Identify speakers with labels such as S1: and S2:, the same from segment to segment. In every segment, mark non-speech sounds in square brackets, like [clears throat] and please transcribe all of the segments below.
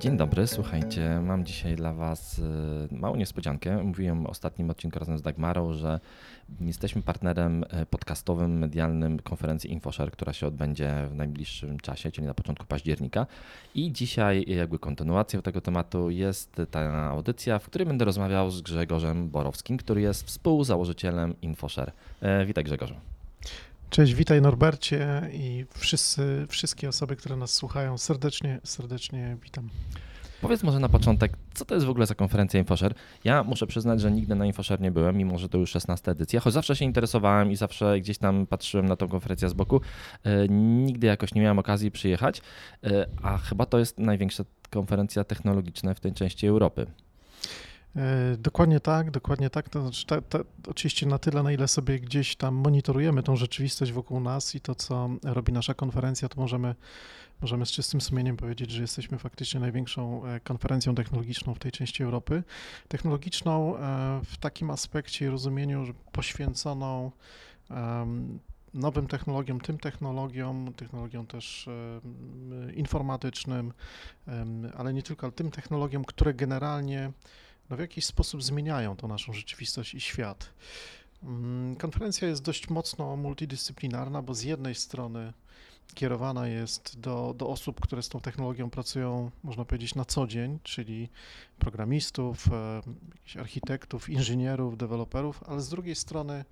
S1: Dzień dobry, słuchajcie, mam dzisiaj dla Was y, małą niespodziankę. Mówiłem w ostatnim odcinku razem z Dagmarą, że jesteśmy partnerem y, podcastowym, medialnym konferencji InfoShare, która się odbędzie w najbliższym czasie, czyli na początku października. I dzisiaj jakby kontynuacją tego tematu jest ta audycja, w której będę rozmawiał z Grzegorzem Borowskim, który jest współzałożycielem InfoShare. Witaj Grzegorzu.
S2: Cześć, witaj Norbercie i wszyscy, wszystkie osoby, które nas słuchają, serdecznie, serdecznie witam.
S1: Powiedz może na początek, co to jest w ogóle za konferencja InfoShare? Ja muszę przyznać, że nigdy na InfoShare nie byłem, mimo że to już 16 edycja, choć zawsze się interesowałem i zawsze gdzieś tam patrzyłem na tą konferencję z boku. E, nigdy jakoś nie miałem okazji przyjechać, e, a chyba to jest największa konferencja technologiczna w tej części Europy.
S2: E, dokładnie tak, dokładnie tak. To znaczy, ta, ta, oczywiście na tyle, na ile sobie gdzieś tam monitorujemy tą rzeczywistość wokół nas i to, co robi nasza konferencja, to możemy, możemy z czystym sumieniem powiedzieć, że jesteśmy faktycznie największą e, konferencją technologiczną w tej części Europy. Technologiczną e, w takim aspekcie i rozumieniu poświęconą nowym technologiom, tym technologiom, technologiom też informatycznym, ale nie tylko, ale tym technologiom, które generalnie no w jakiś sposób zmieniają tą naszą rzeczywistość i świat. Mm, konferencja jest dość mocno multidyscyplinarna, bo z jednej strony kierowana jest do, do osób, które z tą technologią pracują, można powiedzieć, na co dzień, czyli programistów, e, architektów, inżynierów, deweloperów, ale z drugiej strony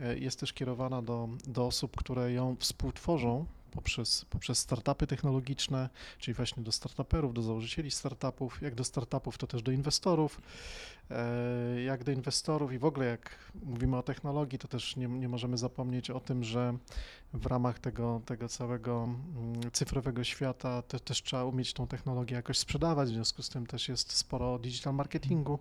S2: e, jest też kierowana do, do osób, które ją współtworzą, poprzez, poprzez startupy technologiczne, czyli właśnie do startuperów, do założycieli startupów, jak do startupów, to też do inwestorów, e, jak do inwestorów i w ogóle jak mówimy o technologii, to też nie, nie możemy zapomnieć o tym, że w ramach tego, tego całego mm, cyfrowego świata te, też trzeba umieć tą technologię jakoś sprzedawać, w związku z tym też jest sporo digital marketingu,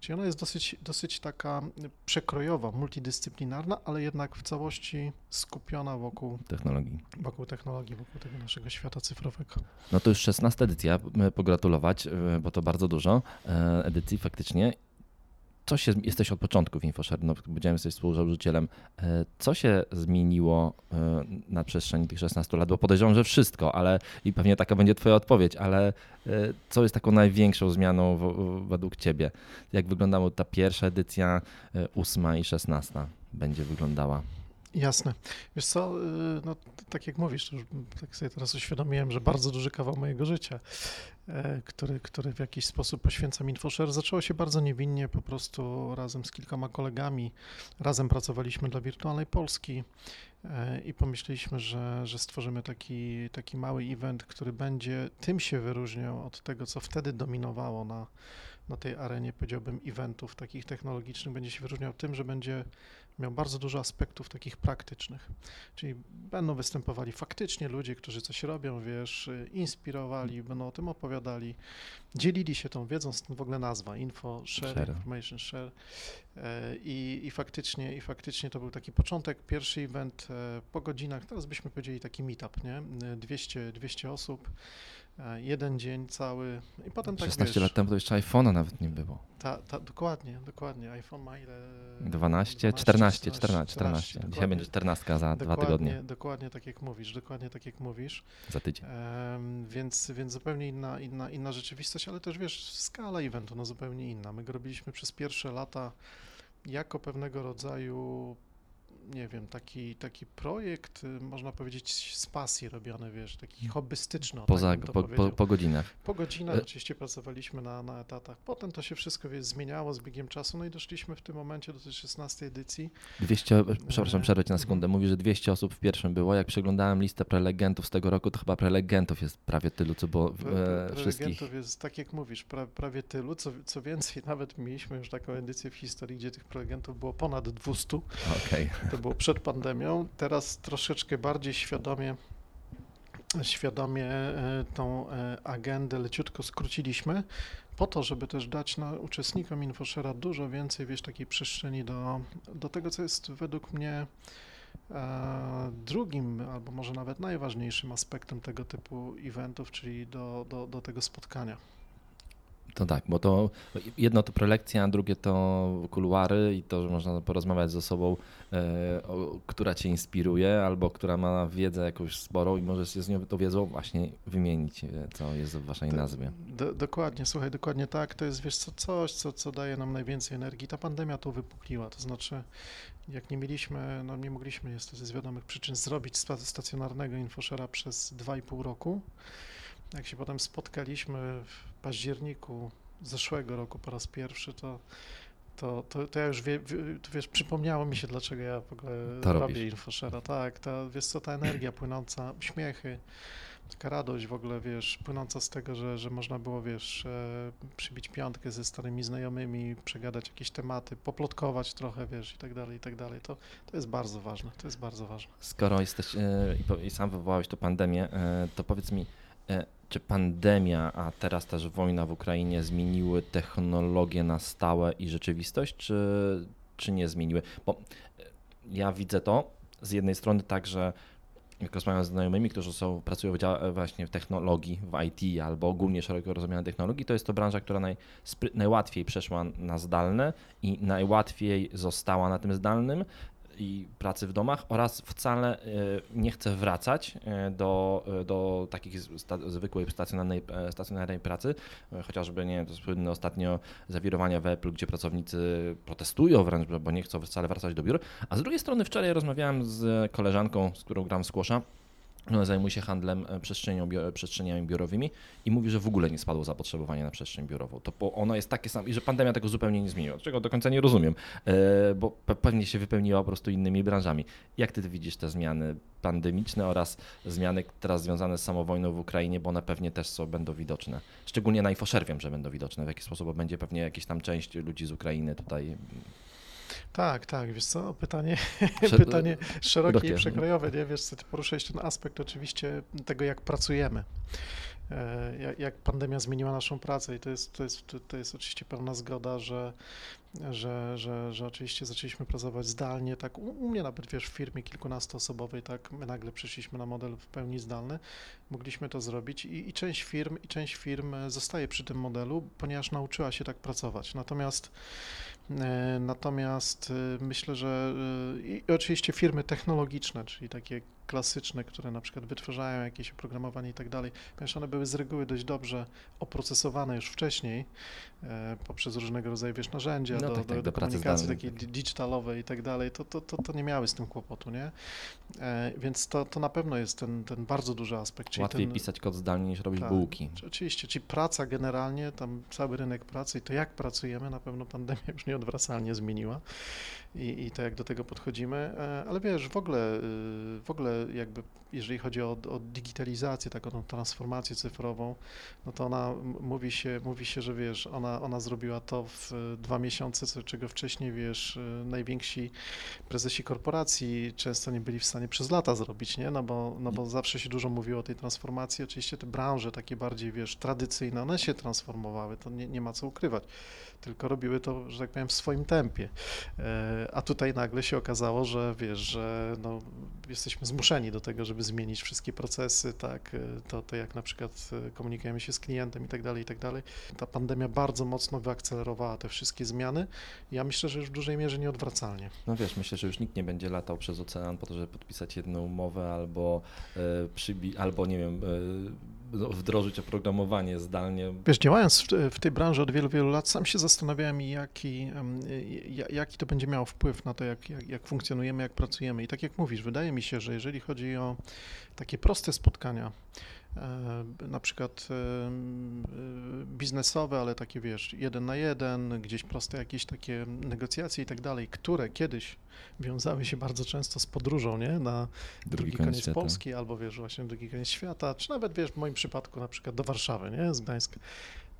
S2: czyli ona jest dosyć, dosyć taka przekrojowa, multidyscyplinarna, ale jednak w całości skupiona wokół
S1: technologii,
S2: wokół, technologii, wokół tego naszego świata cyfrowego.
S1: No to już 16 edycja, pogratulować, e, bo to bardzo dużo e, edycji faktycznie co się, jesteś od początku w InfoShare, no, powiedziałem, jesteś współzałożycielem. E, co się zmieniło e, na przestrzeni tych 16 lat? Bo podejrzewam, że wszystko, ale i pewnie taka będzie twoja odpowiedź, ale e, co jest taką największą zmianą w, według ciebie? Jak wyglądała ta pierwsza edycja, ósma i szesnasta będzie wyglądała?
S2: Jasne. Wiesz co, y, no, tak jak mówisz, tak sobie teraz uświadomiłem, że bardzo duży kawał mojego życia, e, który, który w jakiś sposób poświęcam InfoShare, zaczęło się bardzo niewinnie, po prostu razem z kilkoma kolegami, razem pracowaliśmy dla Wirtualnej Polski e, i pomyśleliśmy, że, że stworzymy taki, taki mały event, który będzie tym się wyróżniał od tego, co wtedy dominowało na, na tej arenie, powiedziałbym, eventów takich technologicznych, będzie się wyróżniał tym, że będzie miał bardzo dużo aspektów takich praktycznych. Czyli będą występowali faktycznie ludzie, którzy coś robią, wiesz, inspirowali, będą o tym opowiadali, dzielili się tą wiedzą, stąd w ogóle nazwa info, share, share. information share. E, I, I faktycznie, i faktycznie to był taki początek, pierwszy event e, po godzinach, teraz byśmy powiedzieli taki meetup, nie? 200, 200 osób jeden dzień cały i potem tak
S1: 16 wiesz, lat temu to jeszcze iPhone'a nawet nie było.
S2: Ta, ta, dokładnie, dokładnie. iPhone ma ile?
S1: 12, 14, 14, 14. Dzisiaj będzie 14 za dwa tygodnie.
S2: Dokładnie tak jak mówisz, dokładnie tak jak mówisz.
S1: Za tydzień.
S2: Um, więc, więc zupełnie inna, inna, inna rzeczywistość, ale też wiesz, skala eventu no zupełnie inna. My go robiliśmy przez pierwsze lata jako pewnego rodzaju nie wiem, taki, taki projekt, y, można powiedzieć, z pasji robiony, wiesz, taki hobbystyczny.
S1: Poza, tak po, po, po, godzinach.
S2: Po godzinach e... oczywiście pracowaliśmy na, na etatach. Potem to się wszystko wiesz, zmieniało z biegiem czasu, no i doszliśmy w tym momencie do tej 16 edycji.
S1: 200, przepraszam, przerwę na sekundę. Mówi, że 200 osób w pierwszym było. Jak przeglądałem listę prelegentów z tego roku, to chyba prelegentów jest prawie tylu, co było w, e, wszystkich.
S2: Prelegentów jest, tak jak mówisz, pra, prawie tylu. Co, co więcej, [laughs] nawet mieliśmy już taką edycję w historii, gdzie tych prelegentów było ponad 200.
S1: Okay
S2: to było przed pandemią. Teraz troszeczkę bardziej świadomie, świadomie e, tą e, agendę leciutko skróciliśmy, po to, żeby też dać na uczestnikom InfoShare'a dużo więcej, wiesz, takiej przestrzeni do, do tego, co jest według mnie e, drugim, albo może nawet najważniejszym aspektem tego typu eventów, czyli do, do, do tego spotkania.
S1: To tak, bo to jedno to prelekcja, drugie to kuluary i to, że można porozmawiać ze sobą, e, która cię inspiruje albo która ma wiedzę jakąś sporą i możesz się z nią tą wiedzą właśnie wymienić, e, co jest w waszej
S2: Do-
S1: nazwie.
S2: Do, dokładnie, słuchaj, dokładnie tak. To jest, wiesz co, coś, co, co daje nam najwięcej energii. Ta pandemia to wypukliła, to znaczy jak nie mieliśmy, no nie mogliśmy niestety z wiadomych przyczyn zrobić sta- stacjonarnego infoshera przez 2,5 roku. Jak się potem spotkaliśmy w październiku zeszłego roku po raz pierwszy, to, to, to, to ja już wie, to wiesz, przypomniało mi się, dlaczego ja w ogóle
S1: To
S2: robię infoshera. Tak, ta, wiesz co, ta energia płynąca, uśmiechy, taka radość w ogóle, wiesz, płynąca z tego, że, że można było, wiesz, e, przybić piątkę ze starymi znajomymi, przegadać jakieś tematy, poplotkować trochę, wiesz, i tak dalej, i tak dalej. To, to jest bardzo ważne, to jest bardzo ważne.
S1: Skoro jesteś e, i sam wywołałeś tu pandemię, e, to powiedz mi, czy pandemia, a teraz też wojna w Ukrainie zmieniły technologię na stałe i rzeczywistość, czy, czy nie zmieniły? Bo e, ja widzę to z jednej strony tak, że jak rozmawiam z znajomymi, którzy są, pracują w właśnie w technologii, w IT albo ogólnie szeroko rozumianej technologii, to jest to branża, która naj, najłatwiej przeszła na zdalne i najłatwiej została na tym zdalnym i pracy w domach oraz wcale e, nie chce wracać e, do, e, do takich sta, zwykłej stacjonarnej, stacjonarnej pracy, chociażby nie to słynne ostatnio zawirowania w Apple, gdzie pracownicy protestują wręcz, bo nie chcą wcale wracać do biur. A z drugiej strony wczoraj rozmawiałem z koleżanką, z którą gram squasha, ona zajmuje się handlem e, przestrzenią, bio, przestrzeniami biurowymi i mówi, że w ogóle nie spadło zapotrzebowanie na przestrzeń biurową. To bo ono jest takie samo i że pandemia tego zupełnie nie zmieniła, czego do końca nie rozumiem, e, bo pe- pewnie się wypełniła po prostu innymi branżami. Jak ty widzisz te zmiany pandemiczne oraz zmiany teraz związane z samowojną w Ukrainie, bo one pewnie też są, będą widoczne. Szczególnie na InfoShare wiem, że będą widoczne. W jaki sposób bo będzie pewnie jakaś tam część ludzi z Ukrainy tutaj.
S2: Tak, tak, wiesz co, pytanie, [laughs]
S1: Prze-
S2: pytanie szerokie
S1: Szerokie,
S2: i
S1: no.
S2: przekrojowe, nie? Wiesz co, ty poruszyłeś ten aspekt oczywiście tego, jak pracujemy, E, jak, pandemia zmieniła naszą pracę i to jest, to jest, to, jest oczywiście pełna zgoda, że, że, że, że oczywiście zaczęliśmy pracować zdalnie, tak u, u mnie nawet, wiesz, w firmie kilkunastoosobowej, tak, my nagle przeszliśmy na model w pełni zdalny, mogliśmy to zrobić i, i część firm, i część firm e, zostaje przy tym modelu, ponieważ nauczyła się tak pracować, natomiast E, Natomiast e, myślę, że i oczywiście firmy technologiczne, czyli takie klasyczne, które na przykład wytwarzają jakieś oprogramowanie i tak dalej, ponieważ one były z reguły dość dobrze oprocesowane już wcześniej poprzez różnego rodzaju wiesz, narzędzia
S1: No
S2: do,
S1: tak,
S2: do,
S1: tak,
S2: do komunikacji takiej
S1: tak.
S2: di- digitalowej i tak dalej, to, to, to, to nie miały z tym kłopotu, nie? Więc to, to na pewno jest ten, ten bardzo duży aspekt. Czyli
S1: Łatwiej
S2: ten,
S1: pisać kod zdalnie niż robić
S2: tak.
S1: bułki.
S2: Czy- Oczywiście, czyli praca generalnie, tam cały rynek pracy i to jak pracujemy, na pewno pandemia już nieodwracalnie zmieniła i, i to jak do tego podchodzimy, e, ale wiesz, w ogóle, y, w ogóle jakby jeżeli chodzi o, o digitalizację, taką tą transformację cyfrową, no to ona mówi się, mówi się, że wiesz, ona, ona zrobiła to w e, dwa miesiące, czego wcześniej, wiesz, e, najwięksi prezesi korporacji często nie byli w stanie przez lata zrobić, nie? No bo, no bo zawsze się dużo mówiło o tej transformacji. Oczywiście te branże takie bardziej, wiesz, tradycyjne, one się transformowały, to nie, nie ma co ukrywać, tylko robiły to, że tak powiem, w swoim tempie. E, A tutaj nagle się okazało, że wiesz, że no, jesteśmy zmuszeni do tego, żeby zmienić wszystkie procesy, tak, e, to, to jak na przykład e, komunikujemy się z klientem i tak dalej, i tak dalej. Ta pandemia bardzo mocno wyakcelerowała te wszystkie zmiany. Ja myślę, że już w dużej mierze nieodwracalnie.
S1: No wiesz, myślę, że już nikt nie będzie latał przez ocean po to, żeby podpisać jedną umowę albo przybi- albo nie wiem, wdrożyć oprogramowanie zdalnie.
S2: Wiesz, działając w, w tej branży od wielu, wielu lat, sam się zastanawiałem, jaki, jaki to będzie miało wpływ na to, jak, jak, jak funkcjonujemy, jak pracujemy. I tak jak mówisz, wydaje mi się, że jeżeli chodzi o takie proste spotkania, na przykład em, e, biznesowe, ale takie wiesz, jeden na jeden, gdzieś proste jakieś takie negocjacje i tak dalej, które kiedyś wiązały się bardzo często z podróżą, nie, na drugi, koniec,
S1: świata.
S2: Polski, albo wiesz, właśnie drugi koniec świata, czy nawet wiesz, w moim przypadku na przykład do Warszawy, nie, z Gdańska,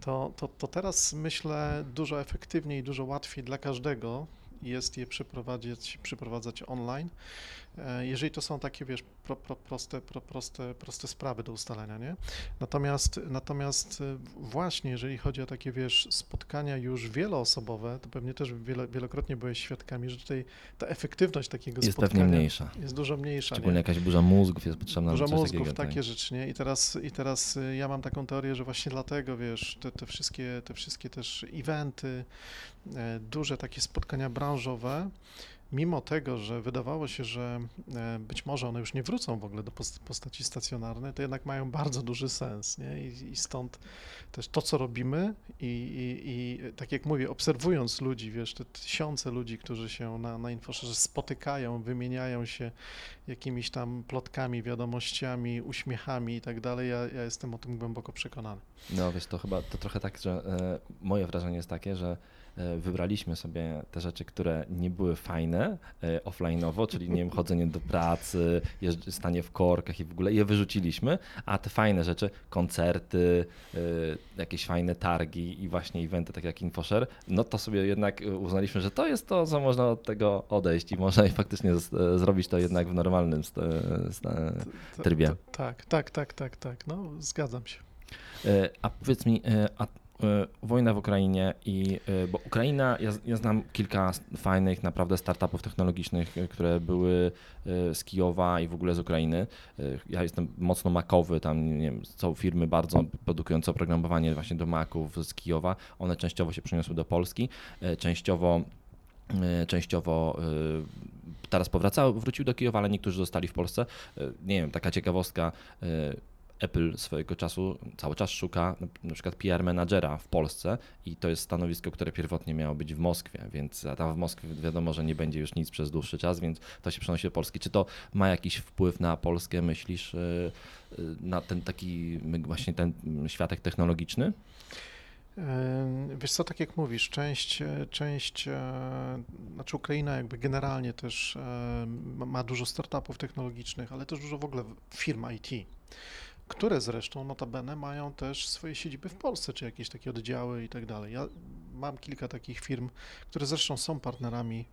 S2: to, to, to teraz myślę dużo efektywniej, dużo łatwiej dla każdego jest je przeprowadzać, przeprowadzać online. E, jeżeli to są takie, wiesz, pro, pro, proste, pro, proste, proste sprawy do ustalenia, nie? Natomiast, natomiast e, właśnie jeżeli chodzi o takie, wiesz, spotkania już wieloosobowe, to pewnie też wiele, wielokrotnie byłeś świadkami, że tutaj ta efektywność takiego
S1: Jest
S2: spotkania
S1: pewnie mniejsza.
S2: jest dużo mniejsza.
S1: Szczególnie
S2: nie?
S1: jakaś burza mózgów jest potrzebna. Coś
S2: mózgów,
S1: takiego, tak.
S2: takie rzeczy, nie? I teraz, I teraz y, ja mam taką teorię, że właśnie dlatego, wiesz, te, te, wszystkie, te wszystkie też eventy, e, duże takie spotkania branżowe, mimo tego, że wydawało się, że e, być może one już nie wrócą w ogóle do post- postaci stacjonarnej, to jednak mają bardzo duży sens, nie? I, i stąd też to, co robimy i, i, i tak jak mówię, obserwując ludzi, wiesz, te tysiące ludzi, którzy się na, na Infoszerze spotykają, wymieniają się jakimiś tam plotkami, wiadomościami, uśmiechami i tak dalej, ja, jestem o tym głęboko przekonany.
S1: No wiesz, to chyba to trochę tak, że e, moje wrażenie jest takie, że wybraliśmy sobie te rzeczy, które nie były fajne e, offline'owo, czyli nie wiem, [laughs] chodzenie do pracy, stanie w korkach i w ogóle je wyrzuciliśmy, a te fajne rzeczy, koncerty, e, jakieś fajne targi i właśnie eventy, tak jak InfoShare, no to sobie jednak e, uznaliśmy, że to jest to, co można od tego odejść i można faktycznie e, zrobić to jednak w normalnym Trybie.
S2: Tak, tak, tak, tak, tak, no zgadzam się.
S1: E, A powiedz mi, e, a e, wojna w Ukrainie i e, bo Ukraina, ja, ja znam kilka fajnych naprawdę startupów technologicznych, e, które były e, z Kijowa i w ogóle z Ukrainy. E, Ja jestem mocno makowy, tam nie wiem, są firmy bardzo produkujące oprogramowanie właśnie do Maców z Kijowa. One częściowo się przeniosły do Polski, e, częściowo e, częściowo e, teraz powracały, wróciły do Kijowa, ale niektórzy zostali w Polsce. E, Nie wiem, taka ciekawostka, e, Apple swojego czasu cały czas szuka na- przykład PR menadżera w Polsce i to jest stanowisko, które pierwotnie miało być w Moskwie, więc tam w Moskwie wiadomo, że nie będzie już nic przez dłuższy czas, więc to się przenosi do Polski. Czy to ma jakiś wpływ na Polskę, myślisz, y, y, na ten taki właśnie ten światek technologiczny?
S2: Wiesz co, tak jak mówisz, część, e, część, e, znaczy Ukraina jakby generalnie też e, ma dużo startupów technologicznych, ale też dużo w ogóle firm IT, które zresztą notabene mają też swoje siedziby w Polsce, czy jakieś takie oddziały i tak dalej. Ja mam kilka takich firm, które zresztą są partnerami,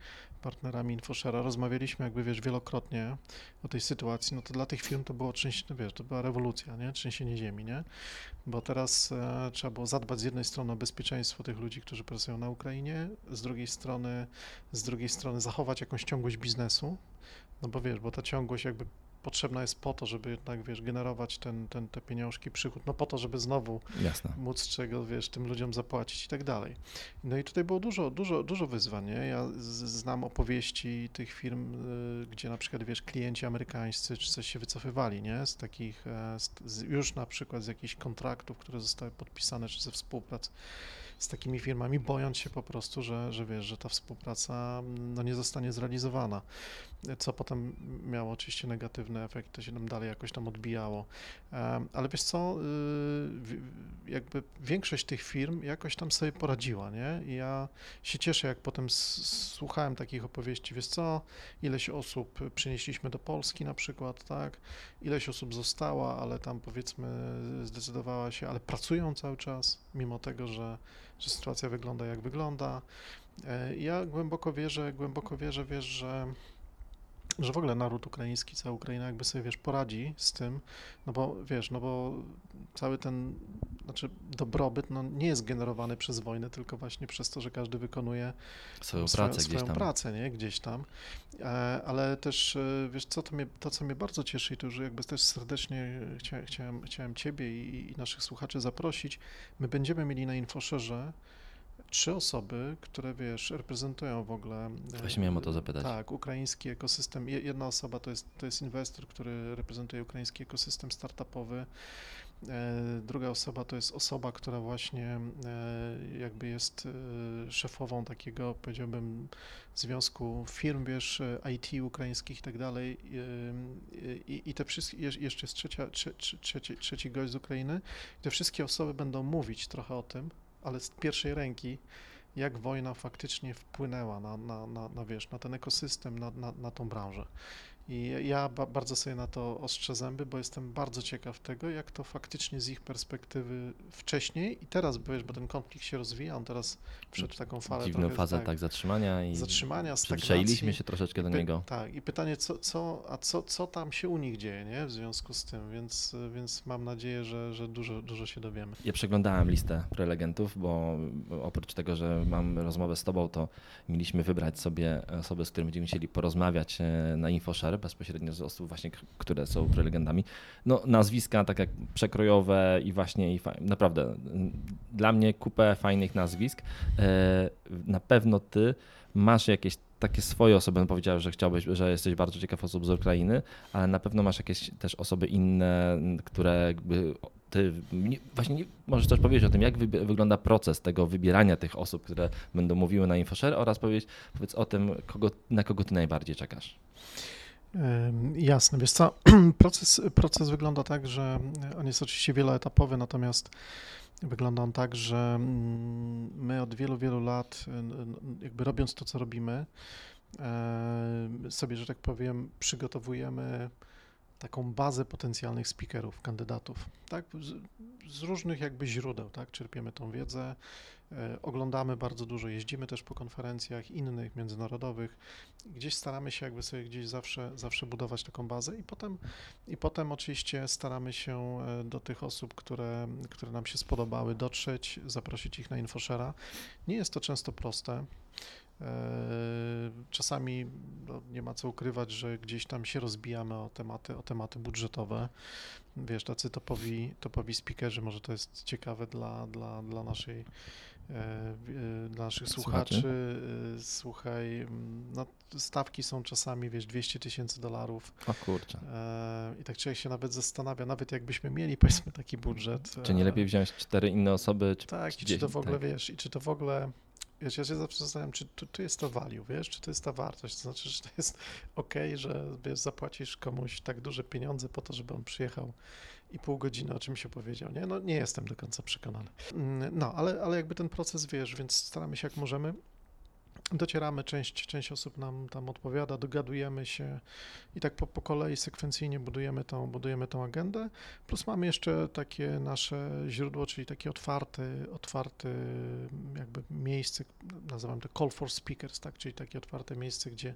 S2: partnerami InfoShare'a. Rozmawialiśmy jakby, wiesz, wielokrotnie o tej sytuacji, no to dla tych firm to było trzęsienie, no wiesz, to była rewolucja, nie? Trzęsienie ziemi, nie? Bo teraz e, trzeba było zadbać z jednej strony o bezpieczeństwo tych ludzi, którzy pracują na Ukrainie, z drugiej strony, z drugiej strony zachować jakąś ciągłość biznesu, no bo wiesz, bo ta ciągłość jakby potrzebna jest po to, żeby jednak, wiesz, generować ten, ten, te pieniążki, przychód, no po to, żeby znowu
S1: Jasne.
S2: móc czego, wiesz, tym ludziom zapłacić i tak dalej. No i tutaj było dużo, dużo, dużo wyzwań, nie? Ja znam opowieści tych firm, y, gdzie na przykład, wiesz, klienci amerykańscy czy coś się wycofywali, nie? Z takich, e, z, już na przykład z jakichś kontraktów, które zostały podpisane, czy ze współprac z takimi firmami, bojąc się po prostu, że, że wiesz, że ta współpraca no, nie zostanie zrealizowana, co potem miało oczywiście negatywny efekt, to się nam dalej jakoś tam odbijało. Ale wiesz co, y, jakby większość tych firm jakoś tam sobie poradziła, nie? I ja się cieszę, jak potem słuchałem takich opowieści, wiesz co, ileś osób przynieśliśmy do Polski na przykład, tak? Ileś osób została, ale tam powiedzmy zdecydowała się, ale pracują cały czas, mimo tego, że, że sytuacja wygląda jak wygląda. E, Ja głęboko wierzę, głęboko wierzę, wiesz, że że w ogóle naród ukraiński, cała Ukraina jakby sobie, wiesz, poradzi z tym, no bo, wiesz, no bo cały ten, znaczy dobrobyt, no nie jest generowany przez wojnę, tylko właśnie przez to, że każdy wykonuje
S1: Swoją
S2: swoją,
S1: pracę gdzieś
S2: swoją
S1: tam.
S2: pracę, nie, gdzieś tam, E, ale też, e, wiesz, co to mnie, to, co mnie bardzo cieszy i to, że jakby też serdecznie chciałem, chciałem, chciałem Ciebie i, i naszych słuchaczy zaprosić, my będziemy mieli na Infoszerze trzy osoby, które, wiesz, reprezentują w ogóle... e,
S1: Właśnie miałem o to zapytać.
S2: Tak, ukraiński ekosystem. Je- Jedna osoba to jest, to jest inwestor, który reprezentuje ukraiński ekosystem startupowy. E, Druga osoba to jest osoba, która właśnie e, jakby jest szefową takiego, powiedziałbym, związku firm, wiesz, IT ukraińskich i tak dalej. I, i te wszystkie, jeszcze jest trzecia, trze, trze, trzeci, trzeci gość z Ukrainy. Te wszystkie osoby będą mówić trochę o tym, ale z pierwszej ręki, jak wojna faktycznie wpłynęła na, na, na, na, wiesz, na ten ekosystem, na, na, na tą branżę. I ja ba bardzo sobie na to ostrzę zęby, bo jestem bardzo ciekaw tego, jak to faktycznie z ich perspektywy wcześniej i teraz, bo wiesz, bo ten konflikt się rozwija, on teraz wszedł w taką falę
S1: Dziwną fazę
S2: tak,
S1: tak, zatrzymania i
S2: zatrzymania, stagnacji.
S1: się troszeczkę do niego.
S2: Tak, i pytanie, co, co, a co, co tam się u nich dzieje, nie? W związku z tym, więc, więc mam nadzieję, że, że dużo, dużo się dowiemy.
S1: Ja przeglądałem listę prelegentów, bo oprócz tego, że mam rozmowę z tobą, to mieliśmy wybrać sobie osoby, z którymi będziemy chcieli porozmawiać e, na InfoShare, bezpośrednio z osób właśnie, które są prelegentami. No nazwiska tak jak przekrojowe i właśnie i naprawdę mm, dla mnie kupę fajnych nazwisk. E, Na pewno ty masz jakieś takie swoje osoby, no powiedziałeś, że chciałbyś, że jesteś bardzo ciekaw osób z Ukrainy, ale na pewno masz jakieś też osoby inne, które jakby ty nie, właśnie nie, możesz też powiedzieć o tym, jak wygląda proces tego wybierania tych osób, które będą mówiły na InfoShare oraz powiedzieć powiedz o tym, kogo, na kogo ty najbardziej czekasz.
S2: Jasne, wiesz co, [clears throat] proces, proces wygląda tak, że on jest oczywiście wieloetapowy, natomiast wygląda on tak, że mm, my od wielu, wielu lat, y, jakby robiąc to, co robimy, e, sobie, że tak powiem, przygotowujemy taką bazę potencjalnych speakerów, kandydatów, tak, z, z różnych jakby źródeł, tak, czerpiemy tą wiedzę, e, oglądamy bardzo dużo, jeździmy też po konferencjach innych, międzynarodowych, gdzieś staramy się jakby sobie gdzieś zawsze, zawsze budować taką bazę i potem, i potem oczywiście staramy się e, do tych osób, które, które nam się spodobały, dotrzeć, zaprosić ich na InfoShare'a. Nie jest to często proste. E, Czasami no, nie ma co ukrywać, że gdzieś tam się rozbijamy o tematy, o tematy budżetowe. Wiesz, tacy topowi, topowi speakerzy, może to jest ciekawe dla, dla, dla naszej e, e, dla naszych
S1: Słuchaczy.
S2: Słuchaj, mm, no, stawki są czasami, wiesz, 200 tysięcy dolarów
S1: O kurczę.
S2: i tak człowiek się nawet zastanawia, nawet jakbyśmy mieli, powiedzmy, taki budżet.
S1: Czy nie lepiej wziąć cztery inne osoby? Czy,
S2: tak,
S1: czy
S2: i czy to w ogóle,
S1: tak.
S2: wiesz, i czy to w ogóle, wiesz, ja się zawsze zastanawiam, czy tu, tu jest to value, wiesz, czy to jest ta wartość, to znaczy, że to jest [laughs] okej, że, wiesz, zapłacisz komuś tak duże pieniądze po to, żeby on przyjechał i pół godziny o czym się powiedział, nie? No nie jestem do końca przekonany. Mm, No, ale, ale jakby ten proces, wiesz, więc staramy się jak możemy, docieramy, część, część osób nam tam odpowiada, dogadujemy się i tak po, po kolei sekwencyjnie budujemy tą, budujemy tą agendę, plus mamy jeszcze takie nasze źródło, czyli takie otwarty, otwarty jakby miejsce, nazywam to call for speakers, tak, czyli takie otwarte miejsce, gdzie,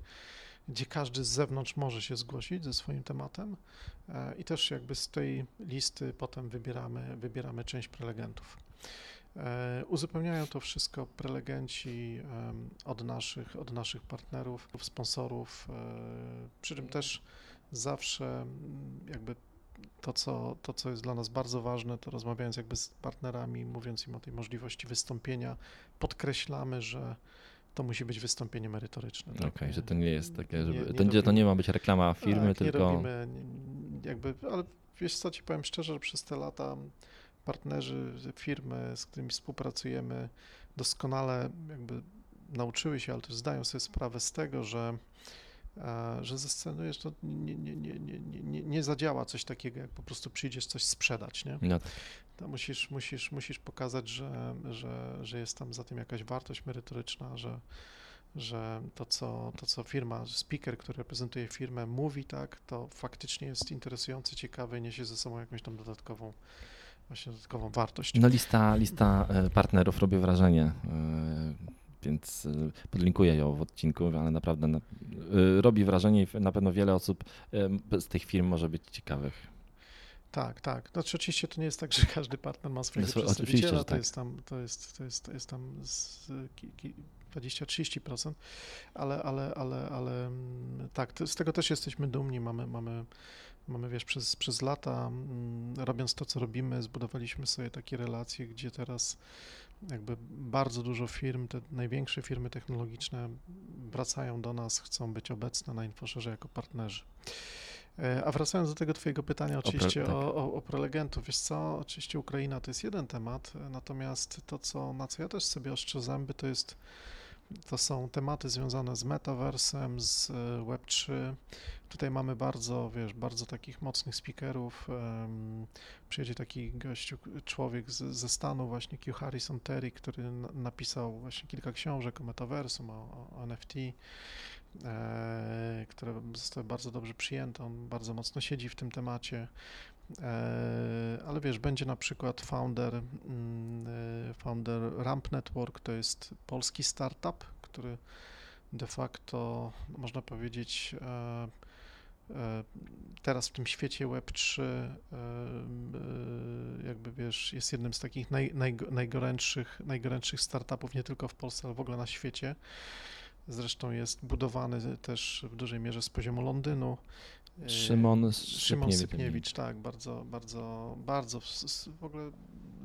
S2: gdzie każdy z zewnątrz może się zgłosić ze swoim tematem. E, i też jakby z tej listy potem wybieramy, wybieramy część prelegentów. E, Uzupełniają to wszystko prelegenci od naszych, od naszych partnerów, sponsorów, e, przy czym też zawsze jakby to co, to, co jest dla nas bardzo ważne, to rozmawiając jakby z partnerami, mówiąc im o tej możliwości wystąpienia, podkreślamy, że to musi być wystąpienie merytoryczne.
S1: Okej,
S2: tak?
S1: że to nie jest takie, żeby,
S2: nie
S1: to, nie, to
S2: robimy-
S1: nie ma być reklama firmy,
S2: tak,
S1: tylko
S2: nie robimy jakby, ale wiesz co, ci powiem szczerze, że przez te lata partnerzy, firmy, z którymi współpracujemy, doskonale jakby nauczyły się, ale też zdają sobie sprawę z tego, że e, że ze sceny wiesz, to nie, nie, nie, nie, nie, nie, nie zadziała coś takiego, jak po prostu przyjdziesz coś sprzedać, nie?
S1: no,
S2: To musisz, musisz, musisz pokazać, że, że, że jest tam za tym jakaś wartość merytoryczna, że, że to co, to, co firma, speaker, który reprezentuje firmę, mówi, tak, to faktycznie jest interesujące, ciekawe i niesie ze sobą jakąś tam dodatkową, właśnie dodatkową wartość.
S1: no lista, lista e, partnerów robi wrażenie, e, więc e, podlinkuję ją w odcinku, ale naprawdę na, robi wrażenie i na pewno wiele osób z tych firm może być ciekawych.
S2: Tak, tak. Znaczy oczywiście to nie jest tak, że każdy partner ma swojego
S1: No, oczywiście,
S2: przedstawiciela,
S1: że
S2: to
S1: tak.
S2: jest tam, to jest, to jest, to jest tam z ki, ki, 20-30%, ale, ale, ale, ale mm, tak, z tego też jesteśmy dumni, mamy, mamy, mamy wiesz, przez, przez lata mm, robiąc to, co robimy, zbudowaliśmy sobie takie relacje, gdzie teraz jakby bardzo dużo firm, te największe firmy technologiczne wracają do nas, chcą być obecne na InfoSharze jako partnerzy. E, A wracając do tego Twojego pytania,
S1: pre-
S2: oczywiście
S1: tak.
S2: o, o, o prelegentów, wiesz co, oczywiście Ukraina to jest jeden temat, natomiast to, co, na co ja też sobie oszczę zęby, to jest, to są tematy związane z metaversem, z e, Web3. Tutaj mamy bardzo, wiesz, bardzo takich mocnych speakerów. Przyjedzie taki gościu, człowiek z, ze Stanu, właśnie Q Harrison Terry, który na- napisał właśnie kilka książek o metaversum, o, o NFT. e, które zostały bardzo dobrze przyjęte. On bardzo mocno siedzi w tym temacie. E, ale wiesz, będzie na przykład founder, mm, e, founder Ramp Network, to jest polski startup, który de facto, można powiedzieć, e, teraz w tym świecie Web3 jakby wiesz, jest jednym z takich naj, naj, najgorętszych, najgorętszych startupów nie tylko w Polsce, ale w ogóle na świecie. Zresztą jest budowany też w dużej mierze z poziomu Londynu.
S1: Szymon
S2: Szymon Sypniewicz, tak, bardzo, bardzo, bardzo w ogóle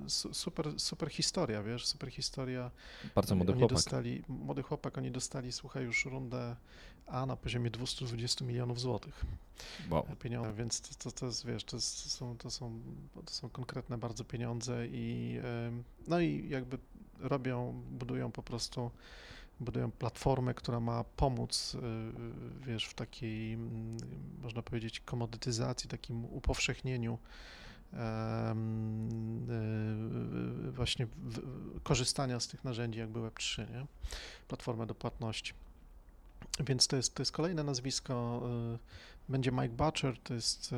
S2: super, super historia, wiesz, super historia.
S1: Bardzo młody
S2: oni
S1: chłopak.
S2: Dostali, młody chłopak, oni dostali, słuchaj, już rundę A na poziomie 220 milionów złotych.
S1: Wow.
S2: Pieniądze, więc to, to, to jest, wiesz, to, jest, to, są, to, są, to są konkretne bardzo pieniądze i no i jakby robią, budują po prostu budują platformę, która ma pomóc, y, wiesz, w takiej, mm, można powiedzieć, komodytyzacji, takim upowszechnieniu y, właśnie korzystania z tych narzędzi jakby Web3, nie? platformę do płatności. Więc to jest, to jest kolejne nazwisko. Y, będzie Mike Butcher, to jest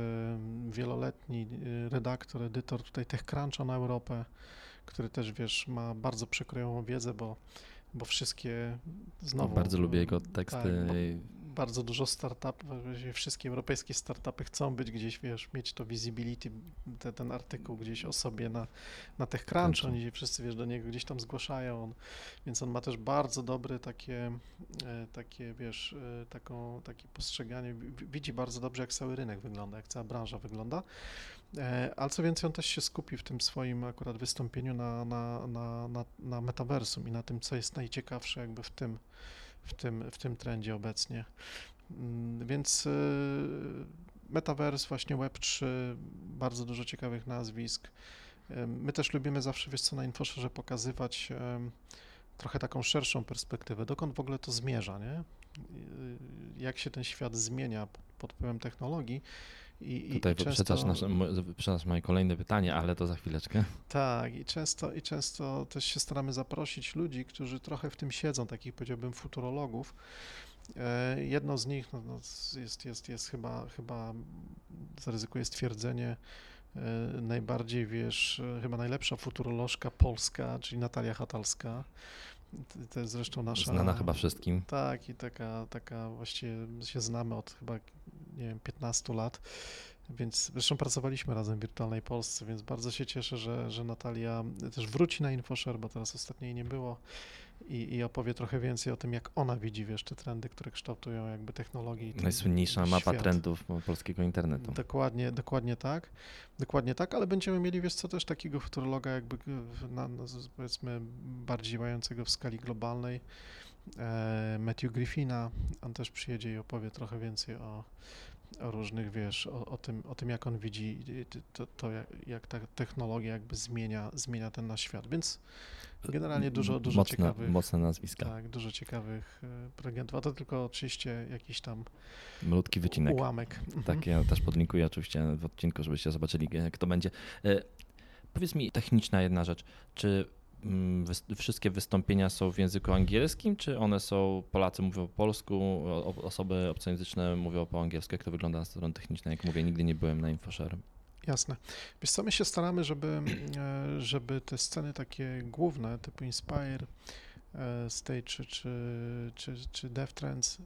S2: wieloletni redaktor, edytor tutaj TechCruncha na Europę, który też, wiesz, ma bardzo przekrojową wiedzę, bo bo wszystkie znowu...
S1: Bardzo lubię jego teksty.
S2: Tak, bardzo dużo startupów, wszystkie europejskie startupy chcą być gdzieś, wiesz, mieć to visibility, te, ten artykuł gdzieś o sobie na, na TechCrunch, oni wszyscy, wiesz, do niego gdzieś tam zgłaszają, on, więc on ma też bardzo dobre takie, e, takie, wiesz, e, taką, takie postrzeganie, widzi bardzo dobrze, jak cały rynek wygląda, jak cała branża wygląda, ale co więcej, on też się skupi w tym swoim akurat wystąpieniu na, na, na, na, na metaversum i na tym, co jest najciekawsze jakby w tym, w tym, w tym trendzie obecnie. Mm, więc y, Metaverse, właśnie Web3, bardzo dużo ciekawych nazwisk. My też lubimy zawsze, wiesz co, na InfoShare pokazywać trochę taką szerszą perspektywę, dokąd w ogóle to zmierza, nie? Jak się ten świat zmienia pod wpływem technologii i,
S1: Tutaj i często... nasze, moje kolejne pytanie, ale to za chwileczkę.
S2: Tak, i często, i często też się staramy zaprosić ludzi, którzy trochę w tym siedzą, takich powiedziałbym futurologów. E, jedną z nich no, no, jest, jest, jest chyba, chyba zaryzykuję stwierdzenie, e, najbardziej, wiesz, chyba najlepsza futurolożka polska, czyli Natalia Hatalska. To jest zresztą nasza.
S1: Znana chyba wszystkim.
S2: Tak, i taka, taka właściwie się znamy od chyba, nie wiem, 15 lat. Więc zresztą pracowaliśmy razem w Wirtualnej Polsce, więc bardzo się cieszę, że, że Natalia też wróci na InfoShare, bo teraz ostatnio jej nie było i, i opowie trochę więcej o tym, jak ona widzi, wiesz, te trendy, które kształtują jakby technologii.
S1: Najsłynniejsza mapa trendów polskiego internetu.
S2: Dokładnie, dokładnie tak, dokładnie tak, ale będziemy mieli, wiesz co, też takiego futurologa jakby, na, powiedzmy, bardziej mającego w skali globalnej, Matthew Griffina, on też przyjedzie i opowie trochę więcej o, o różnych, wiesz, o, o, tym, o tym, jak on widzi to, to jak, jak, ta technologia jakby zmienia, zmienia ten nasz świat, więc generalnie dużo, dużo
S1: mocne,
S2: ciekawych...
S1: Mocne nazwiska.
S2: Tak, dużo ciekawych e, prelegentów, a to tylko oczywiście jakiś tam
S1: Malutki wycinek.
S2: ułamek.
S1: Tak, mhm. ja też podlinkuję oczywiście w odcinku, żebyście zobaczyli, e, kto będzie. E, powiedz mi techniczna jedna rzecz, czy wszystkie wystąpienia są w języku angielskim, czy one są, Polacy mówią po polsku, osoby obcojęzyczne mówią po angielsku? Jak to wygląda na stronie technicznej? Jak mówię, nigdy nie byłem na InfoShare.
S2: Jasne. Wiesz co, my się staramy, żeby, e, żeby te sceny takie główne, typu Inspire, E, Stage czy, czy, czy, czy DevTrends e,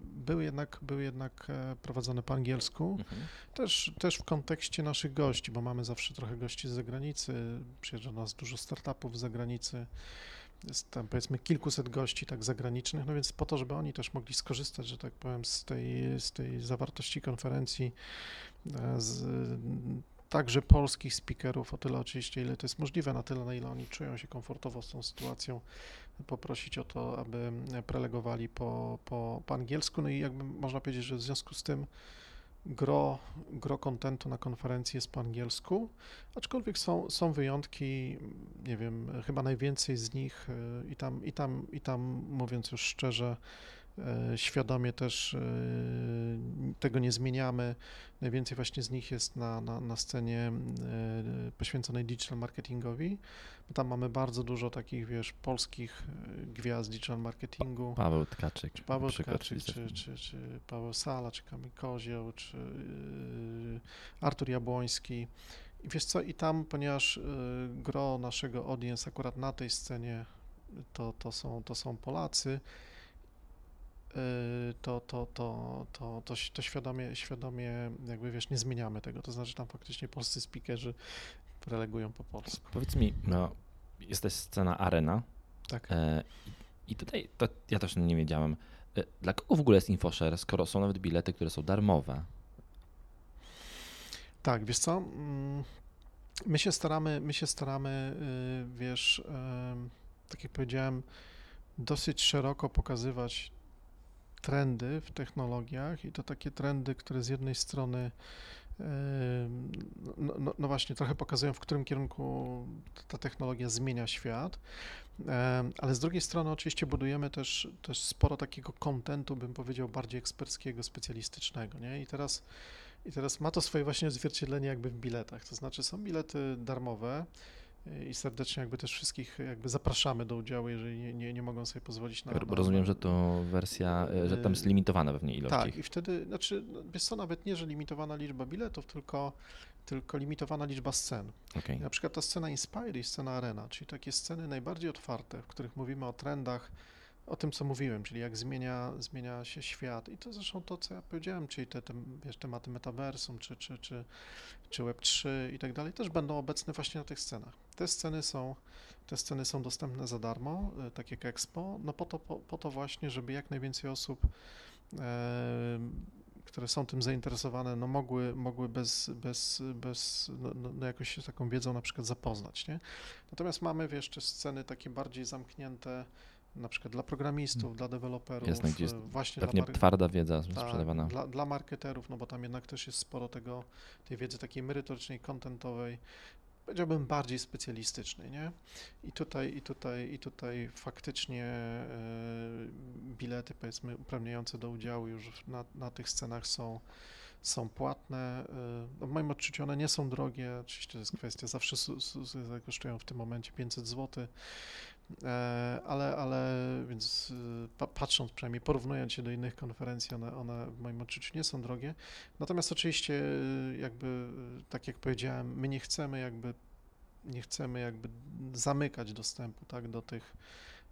S2: były jednak, były jednak e, prowadzone po angielsku, mhm. też, też w kontekście naszych gości, bo mamy zawsze trochę gości z zagranicy, przyjeżdża nas dużo startupów z zagranicy, jest tam powiedzmy kilkuset gości tak zagranicznych, no więc po to, żeby oni też mogli skorzystać, że tak powiem, z tej, z tej zawartości konferencji, z, także polskich speakerów, o tyle oczywiście, ile to jest możliwe, na tyle, na ile oni czują się komfortowo z tą sytuacją, poprosić o to, aby prelegowali po, po, po angielsku. No i jakby można powiedzieć, że w związku z tym gro, gro kontentu na konferencji jest po angielsku, aczkolwiek są, są wyjątki, nie wiem, chyba najwięcej z nich y, i tam, i tam, i tam mówiąc już szczerze, świadomie też e, tego nie zmieniamy. Najwięcej właśnie z nich jest na, na, na scenie e, poświęconej digital marketingowi, tam mamy bardzo dużo takich, wiesz, polskich gwiazd digital marketingu.
S1: Paweł Tkaczyk.
S2: Czy Paweł Tkaczyk, czy, czy, czy Paweł Sala, czy Kamil Kozioł, czy Artur Jabłoński. I wiesz co, i tam, ponieważ gro naszego audience akurat na tej scenie to, to, są, to są Polacy, to, to, to, to, to, to świadomie, świadomie jakby wiesz, nie zmieniamy tego. To znaczy tam faktycznie polscy speakerzy relegują po polsku.
S1: Powiedz mi, no, jest też scena arena.
S2: Tak.
S1: E, I tutaj to ja też nie wiedziałem. E, dla kogo w ogóle jest InfoShare, skoro są nawet bilety, które są darmowe?
S2: Tak, wiesz co? My się staramy, my się staramy, wiesz, tak jak powiedziałem, dosyć szeroko pokazywać trendy w technologiach i to takie trendy, które z jednej strony no, no, no, właśnie trochę pokazują, w którym kierunku ta technologia zmienia świat, ale z drugiej strony oczywiście budujemy też, też sporo takiego kontentu, bym powiedział, bardziej eksperckiego, specjalistycznego, nie? I teraz, I teraz ma to swoje właśnie odzwierciedlenie jakby w biletach, to znaczy są bilety darmowe, i serdecznie jakby też wszystkich jakby zapraszamy do udziału, jeżeli nie, nie, nie mogą sobie pozwolić na, na...
S1: Rozumiem, że to wersja, e, że tam jest limitowana pewnie ilość.
S2: Tak, i wtedy, znaczy, no, wiesz co, nawet nie, że limitowana liczba biletów, tylko, tylko limitowana liczba scen.
S1: Okay.
S2: Na przykład ta scena Inspire i scena Arena, czyli takie sceny najbardziej otwarte, w których mówimy o trendach, o tym, co mówiłem, czyli jak zmienia, zmienia się świat. I to zresztą to, co ja powiedziałem, czyli te, te wiesz, tematy metaversum, czy, czy, czy, czy Web3 i tak dalej, też będą obecne właśnie na tych scenach. Te sceny są, te sceny są dostępne za darmo, e, tak jak Expo, no po to, po, po to właśnie, żeby jak najwięcej osób e, które są tym zainteresowane, no mogły, mogły bez, bez, bez no, no, no jakoś się taką wiedzą na przykład zapoznać, nie? Natomiast mamy, wiesz, sceny takie bardziej zamknięte, na przykład dla programistów, hmm. dla deweloperów,
S1: Jasne, gdzie jest
S2: właśnie
S1: pewnie
S2: dla
S1: twarda wiedza
S2: tak,
S1: sprzedawana.
S2: Dla, dla marketerów, no bo tam jednak też jest sporo tego, tej wiedzy takiej merytorycznej, kontentowej, powiedziałbym bardziej specjalistycznej, nie? I tutaj, i tutaj, i tutaj faktycznie e, bilety, powiedzmy, uprawniające do udziału już na, na tych scenach są są płatne. E, no w moim odczuciu one nie są drogie. Oczywiście to jest kwestia, zawsze kosztują w tym momencie 500 zł. E, ale, ale więc y, patrząc przynajmniej, porównując się do innych konferencji, one, one w moim odczuciu nie są drogie. Natomiast oczywiście y, jakby, tak jak powiedziałem, my nie chcemy jakby, nie chcemy jakby zamykać dostępu, tak, do tych,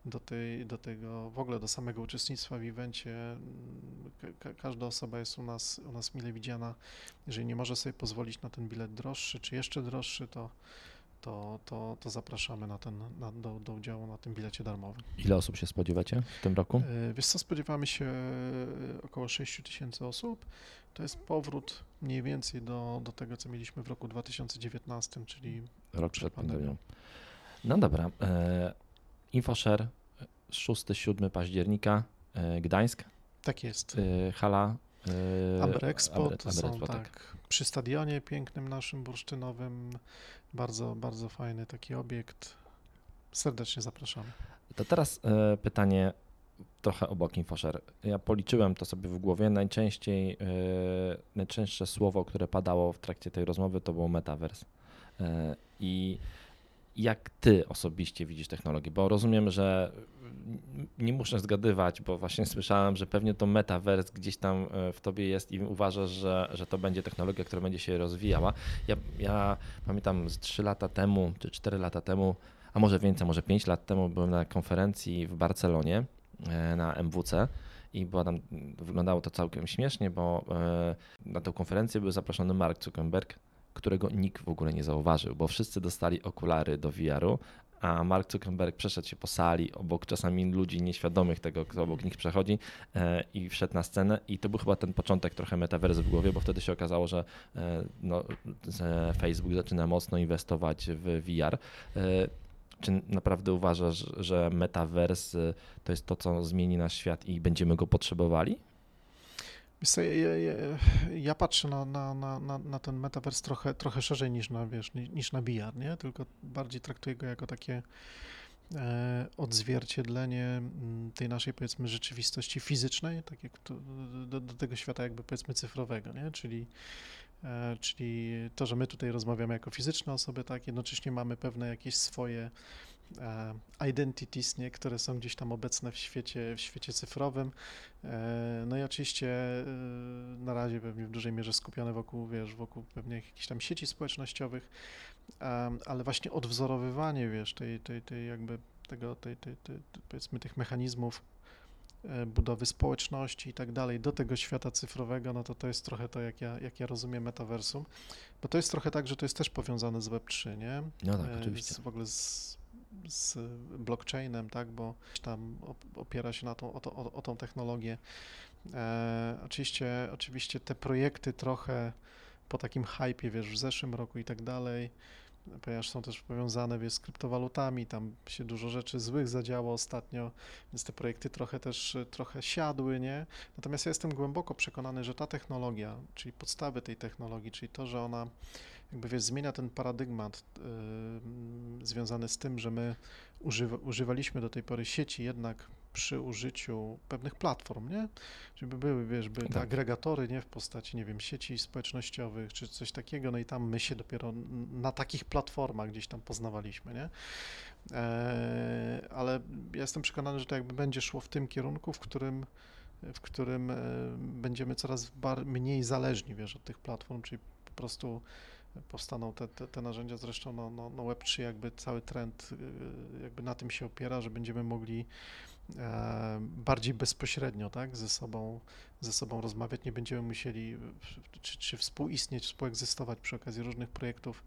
S2: do, tej, do tego, w ogóle do samego uczestnictwa w evencie. Ka każda osoba jest u nas, u nas mile widziana. Jeżeli nie może sobie pozwolić na ten bilet droższy, czy jeszcze droższy, to to, to, to zapraszamy na ten, na, do, do udziału na tym bilecie darmowym.
S1: Ile osób się spodziewacie w tym roku?
S2: E, wiesz co, spodziewamy się e, około 6 tysięcy osób. To jest powrót mniej więcej do, do tego, co mieliśmy w roku 2019, czyli
S1: rok przed pandemią. No dobra. E, InfoShare 6-7 października, Gdańsk.
S2: Tak jest.
S1: Hala
S2: Amber Expo to są tak, tak, przy stadionie pięknym naszym bursztynowym, bardzo, bardzo fajny taki obiekt. Serdecznie zapraszamy.
S1: To teraz e, pytanie trochę obok InfoShare. Ja policzyłem to sobie w głowie. Najczęściej, e, najczęstsze słowo, które padało w trakcie tej rozmowy, to było metaverse. E, I jak ty osobiście widzisz technologię? Bo rozumiem, że nie muszę zgadywać, bo właśnie słyszałem, że pewnie to metaverse gdzieś tam e, w tobie jest i uważasz, że, że to będzie technologia, która będzie się rozwijała. Ja, ja pamiętam z 3 lata temu, czy 4 lata temu, a może więcej, może 5 lat temu byłem na konferencji w Barcelonie e, na MWC i była tam, wyglądało to całkiem śmiesznie, bo e, na tę konferencję był zaproszony Mark Zuckerberg, którego nikt w ogóle nie zauważył, bo wszyscy dostali okulary do VR-u, a Mark Zuckerberg przeszedł się po sali obok czasami ludzi nieświadomych tego, kto obok nich przechodzi e, i wszedł na scenę i to był chyba ten początek trochę w głowie, bo wtedy się okazało, że e, no, Facebook zaczyna mocno inwestować w VR. E, czy naprawdę uważasz, że metaverse to jest to, co zmieni nasz świat i będziemy go potrzebowali?
S2: Ja, ja, ja, patrzę na, na, na, na ten metavers trochę, trochę szerzej niż na, wiesz, niż na VR, nie? Tylko bardziej traktuję go jako takie e, odzwierciedlenie mm, tej naszej, powiedzmy, rzeczywistości fizycznej, tak jak to, do, do tego świata jakby, powiedzmy, cyfrowego, nie? Czyli, e, czyli to, że my tutaj rozmawiamy jako fizyczne osoby, tak, jednocześnie mamy pewne jakieś swoje identities, nie, które są gdzieś tam obecne w świecie, w świecie cyfrowym. E, No i oczywiście e, na razie pewnie w dużej mierze skupione wokół, wiesz, wokół pewnych jakichś tam sieci społecznościowych, ale właśnie odwzorowywanie, wiesz, tej, tej, tej jakby tego, tej, tej, tej, powiedzmy tych mechanizmów e, budowy społeczności i tak dalej do tego świata cyfrowego, no to to jest trochę to, jak ja, jak ja rozumiem metaversum, bo to jest trochę tak, że to jest też powiązane z Web3, nie?
S1: No tak,
S2: E,
S1: oczywiście.
S2: Z, w ogóle z, z blockchainem, tak, bo tam op- opiera się na tą, o, to, o, o tą technologię. E, oczywiście, oczywiście te projekty trochę po takim hypie, wiesz, w zeszłym roku i tak dalej, ponieważ są też powiązane, wiesz, z kryptowalutami, tam się dużo rzeczy złych zadziało ostatnio, więc te projekty trochę też, trochę siadły, nie? Natomiast ja jestem głęboko przekonany, że ta technologia, czyli podstawy tej technologii, czyli to, że ona jakby wiesz, zmienia ten paradygmat y, związany z tym, że my używa, używaliśmy do tej pory sieci jednak przy użyciu pewnych platform, nie? Żeby były, wiesz, te
S1: Tak.
S2: agregatory, nie? W postaci, nie wiem, sieci społecznościowych czy coś takiego, no i tam my się dopiero na takich platformach gdzieś tam poznawaliśmy, nie? E, ale ja jestem przekonany, że to jakby będzie szło w tym kierunku, w którym w którym e, będziemy coraz mniej zależni, wiesz, od tych platform, czyli po prostu powstaną te, te, te narzędzia, zresztą no, no, no Web3 jakby cały trend y, jakby na tym się opiera, że będziemy mogli e, bardziej bezpośrednio, tak, ze sobą, ze sobą rozmawiać, nie będziemy musieli czy, czy współistnieć, współegzystować przy okazji różnych projektów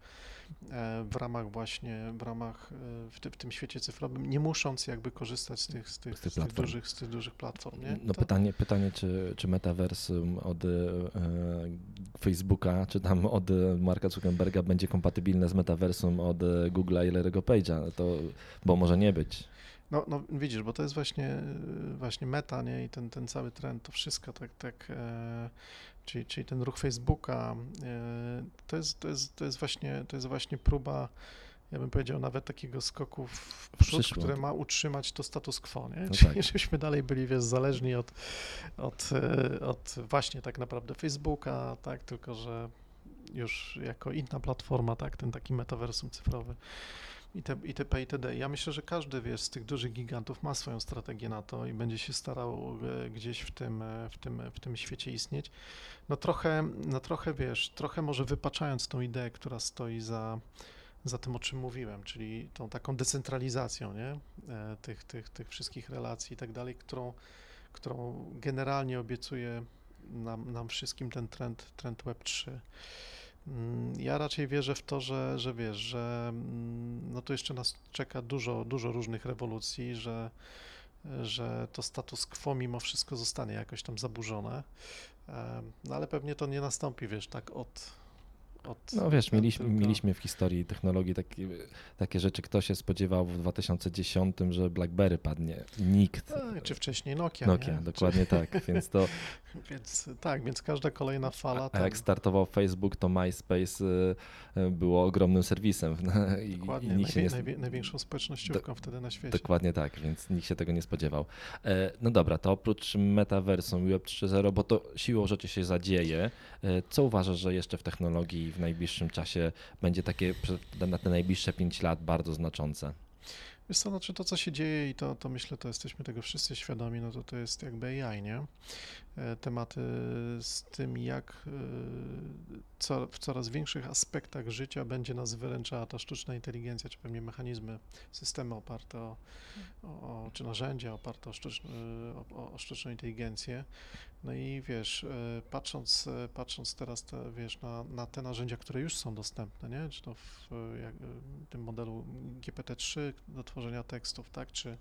S2: w ramach właśnie, w ramach, e, w, ty, w tym świecie cyfrowym, nie musząc jakby korzystać z tych, z tych,
S1: Z tych
S2: z tych, dużych, z tych dużych platform, nie?
S1: No
S2: To-
S1: pytanie, pytanie czy, czy metaversum od e, Facebooka, czy tam od e, Marka Zuckerberga będzie kompatybilne z metaversum od e, Google'a i Larry'ego Page'a, to, bo może nie być.
S2: No, no widzisz, bo to jest właśnie, właśnie meta, nie? I ten, ten cały trend, to wszystko tak, tak e, czyli, czyli ten ruch Facebooka, e, to jest, to jest, to jest właśnie, to jest właśnie próba, ja bym powiedział nawet takiego skoku w przód,
S1: przyszło.
S2: które ma utrzymać to status quo, nie?
S1: No
S2: Czyli
S1: tak.
S2: żebyśmy dalej byli, wiesz, zależni od, od, e, od właśnie tak naprawdę Facebooka, tak, tylko że już jako inna platforma, tak, ten taki metaversum cyfrowy itp. itd. Ja myślę, że każdy wiesz, z tych dużych gigantów ma swoją strategię na to i będzie się starał e, gdzieś w tym, e, w tym, w tym świecie istnieć. No trochę, no trochę wiesz, trochę może wypaczając tą ideę, która stoi za, za tym, o czym mówiłem, czyli tą taką decentralizacją, nie? E, Tych, tych, tych wszystkich relacji i tak dalej, którą, którą generalnie obiecuje nam, nam wszystkim ten trend, trend Web3. Mm, Ja raczej wierzę w to, że, że wiesz, że mm, no to jeszcze nas czeka dużo, dużo różnych rewolucji, że, że to status quo mimo wszystko zostanie jakoś tam zaburzone, Em, no ale pewnie to nie nastąpi, wiesz, tak od... od
S1: No wiesz, mieliśmy, mieliśmy w historii technologii takie, takie rzeczy, kto się spodziewał w 2010, że BlackBerry padnie. Nikt.
S2: E, Czy wcześniej Nokia,
S1: Nokia,
S2: nie?
S1: dokładnie tak, więc to,
S2: Czy, [laughs] więc tak, więc każda kolejna fala
S1: a
S2: tam,
S1: jak startował Facebook, to MySpace y, y, było ogromnym serwisem [laughs] i,
S2: dokładnie,
S1: i nikt się nie,
S2: najwie, najwie, największą społecznościówką wtedy na świecie.
S1: Dokładnie tak, więc nikt się tego nie spodziewał. E, No dobra, to oprócz metaversum Web 3.0, bo to siłą rzeczy się zadzieje, e, co uważasz, że jeszcze w technologii w najbliższym czasie będzie takie na te najbliższe 5 lat bardzo znaczące?
S2: Wiesz co, znaczy to, co się dzieje i to, to myślę, to jesteśmy tego wszyscy świadomi, no to to jest jakby AI, nie? E, Tematy z tym, jak e, co, w coraz większych aspektach życia będzie nas wyręczała ta sztuczna inteligencja, czy pewnie mechanizmy, systemy oparte o, o, czy narzędzia oparte o, sztuczn, o, o, sztuczną inteligencję. No i wiesz, e, patrząc, patrząc teraz te, wiesz, na, na te narzędzia, które już są dostępne, nie? Czy to w jak, e, tym modelu GPT-3 do tworzenia tekstów, tak? Czy,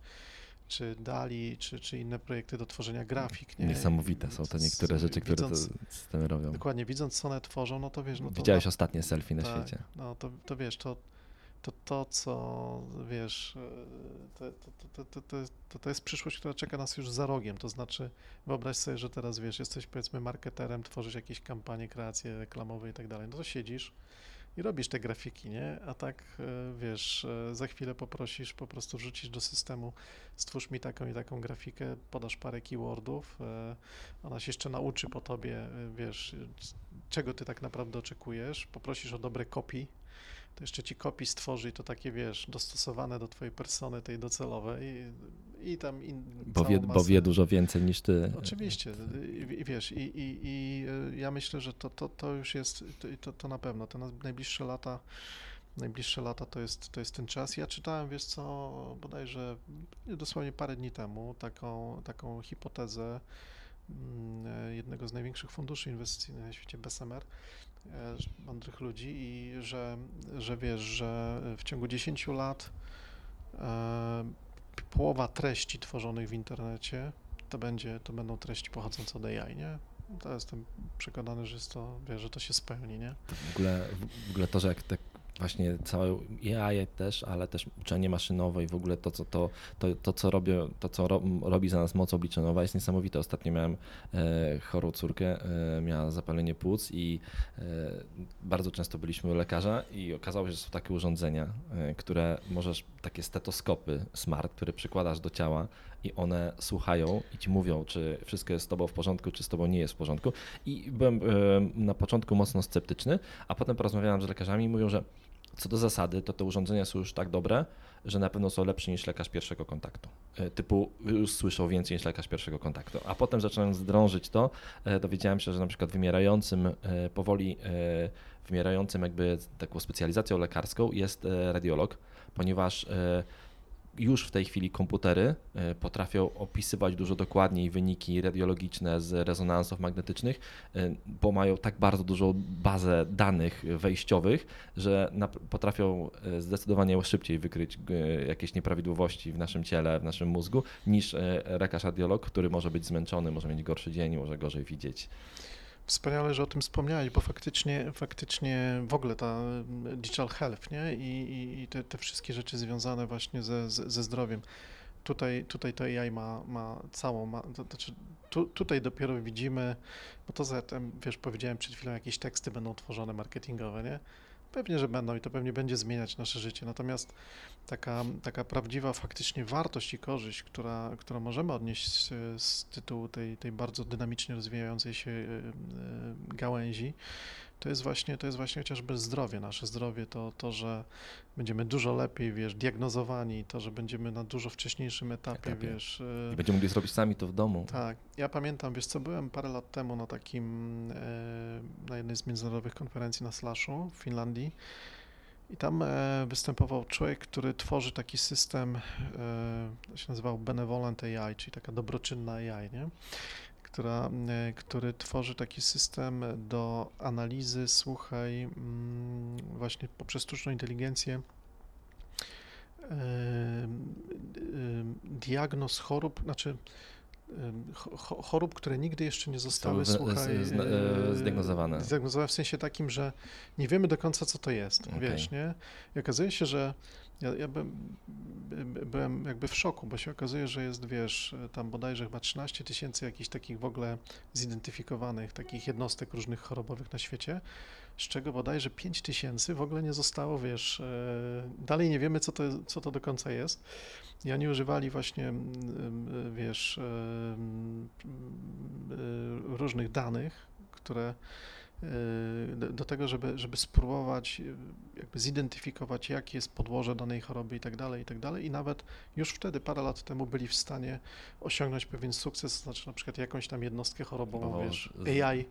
S2: czy DALI, czy, czy inne projekty do tworzenia grafik, nie?
S1: Niesamowite są te niektóre
S2: Z-
S1: rzeczy, które
S2: widząc-
S1: systemy robią.
S2: Dokładnie, widząc co one tworzą, no to wiesz, no to
S1: Widziałeś ostatnie selfie na
S2: tak,
S1: świecie.
S2: No to, to wiesz, to, to to, co wiesz, e, to, to, to, to, to, to, to jest przyszłość, która czeka nas już za rogiem. To znaczy, wyobraź sobie, że teraz wiesz, jesteś powiedzmy marketerem, tworzysz jakieś kampanie, kreacje reklamowe i tak dalej. No to siedzisz, i robisz te grafiki, nie? A tak, e, wiesz, e, za chwilę poprosisz, po prostu wrzucisz do systemu, stwórz mi taką i taką grafikę, podasz parę keywordów, e, ona się jeszcze nauczy po tobie, wiesz, czego ty tak naprawdę oczekujesz, poprosisz o dobre kopii, to jeszcze ci kopii stworzy i to takie, wiesz, dostosowane do twojej persony, tej docelowej i tam... In,
S1: bo, wie, bo wie dużo więcej niż ty.
S2: Oczywiście, i, wiesz, i, i, i ja myślę, że to, to, to już jest, to, to na pewno, te najbliższe lata najbliższe lata to jest, to jest ten czas. Ja czytałem, wiesz co, bodajże dosłownie parę dni temu taką, taką hipotezę jednego z największych funduszy inwestycyjnych na świecie, Bessemer, E, mądrych ludzi i że, że wiesz, że w ciągu 10 lat e, połowa treści tworzonych w internecie to będzie, to będą treści pochodzące od AI, nie? To jestem przekonany, że jest to, wiesz, że to się spełni, nie?
S1: W ogóle, w ogóle to, że jak te właśnie całe AI też, ale też uczenie maszynowe i w ogóle to, co, to, to, to, co, robię, to, co ro, robi za nas moc obliczeniowa jest niesamowite. Ostatnio miałem e, chorą córkę, e, miała zapalenie płuc i e, bardzo często byliśmy u lekarza i okazało się, że są takie urządzenia, e, które możesz, takie stetoskopy smart, które przykładasz do ciała i one słuchają i ci mówią, czy wszystko jest z tobą w porządku, czy z tobą nie jest w porządku. I byłem e, na początku mocno sceptyczny, a potem porozmawiałem z lekarzami i mówią, że co do zasady, to te urządzenia są już tak dobre, że na pewno są lepsze niż lekarz pierwszego kontaktu. E, typu już słyszą więcej niż lekarz pierwszego kontaktu. A potem zacząłem drążyć to, e, dowiedziałem się, że na przykład wymierającym, e, powoli wymierającym jakby taką specjalizacją lekarską jest radiolog, ponieważ już w tej chwili komputery e, potrafią opisywać dużo dokładniej wyniki radiologiczne z rezonansów magnetycznych, e, bo mają tak bardzo dużą bazę danych wejściowych, że potrafią e, zdecydowanie szybciej wykryć jakieś nieprawidłowości w naszym ciele, w naszym mózgu, niż lekarz radiolog, który może być zmęczony, może mieć gorszy dzień, może gorzej widzieć.
S2: Wspaniale, że o tym wspomniałeś, bo faktycznie, faktycznie w ogóle ta digital health, nie? I, i te, te, wszystkie rzeczy związane właśnie ze, ze zdrowiem. Tutaj, tutaj to AI ma, ma całą, ma, to, znaczy tu, tutaj dopiero widzimy, bo to zatem, wiesz, powiedziałem przed chwilą, jakieś teksty będą tworzone marketingowe, nie? Pewnie, że będą i to pewnie będzie zmieniać nasze życie. Natomiast taka, taka prawdziwa faktycznie wartość i korzyść, która, którą możemy odnieść z, z tytułu tej, tej bardzo dynamicznie rozwijającej się e, e, gałęzi, to jest właśnie, to jest właśnie chociażby zdrowie, nasze zdrowie, to, to, że będziemy dużo lepiej, wiesz, diagnozowani, to, że będziemy na dużo wcześniejszym etapie, etapie. wiesz.
S1: E, I będziemy mogli zrobić sami to w domu.
S2: Tak. Ja pamiętam, wiesz co, byłem parę lat temu na takim, na jednej z międzynarodowych konferencji na Slashu w Finlandii i tam e, występował człowiek, który tworzy taki system, e, się nazywał Benevolent AI, czyli taka dobroczynna AI, nie? Która, e, który tworzy taki system do analizy, słuchaj, mm, właśnie poprzez sztuczną inteligencję diagnoz chorób, znaczy chorób, które nigdy jeszcze nie zostały, słuchaj,
S1: e, zdiagnozowane.
S2: Zdiagnozowane w sensie takim, że nie wiemy do końca, co to jest, okay. wiesz, nie? I okazuje się, że ja, ja byłem, byłem jakby w szoku, bo się okazuje, że jest, wiesz, tam bodajże chyba 13 tysięcy jakichś takich w ogóle zidentyfikowanych takich jednostek różnych chorobowych na świecie, z czego bodajże 5 tysięcy w ogóle nie zostało, wiesz, e, dalej nie wiemy, co to, co to do końca jest. I oni używali właśnie, wiesz, e, różnych danych, które e, do tego, żeby, żeby spróbować jakby zidentyfikować, jakie jest podłoże danej choroby i tak dalej, i tak dalej. I nawet już wtedy, parę lat temu byli w stanie osiągnąć pewien sukces, to znaczy na przykład jakąś tam jednostkę chorobową, wiesz, AI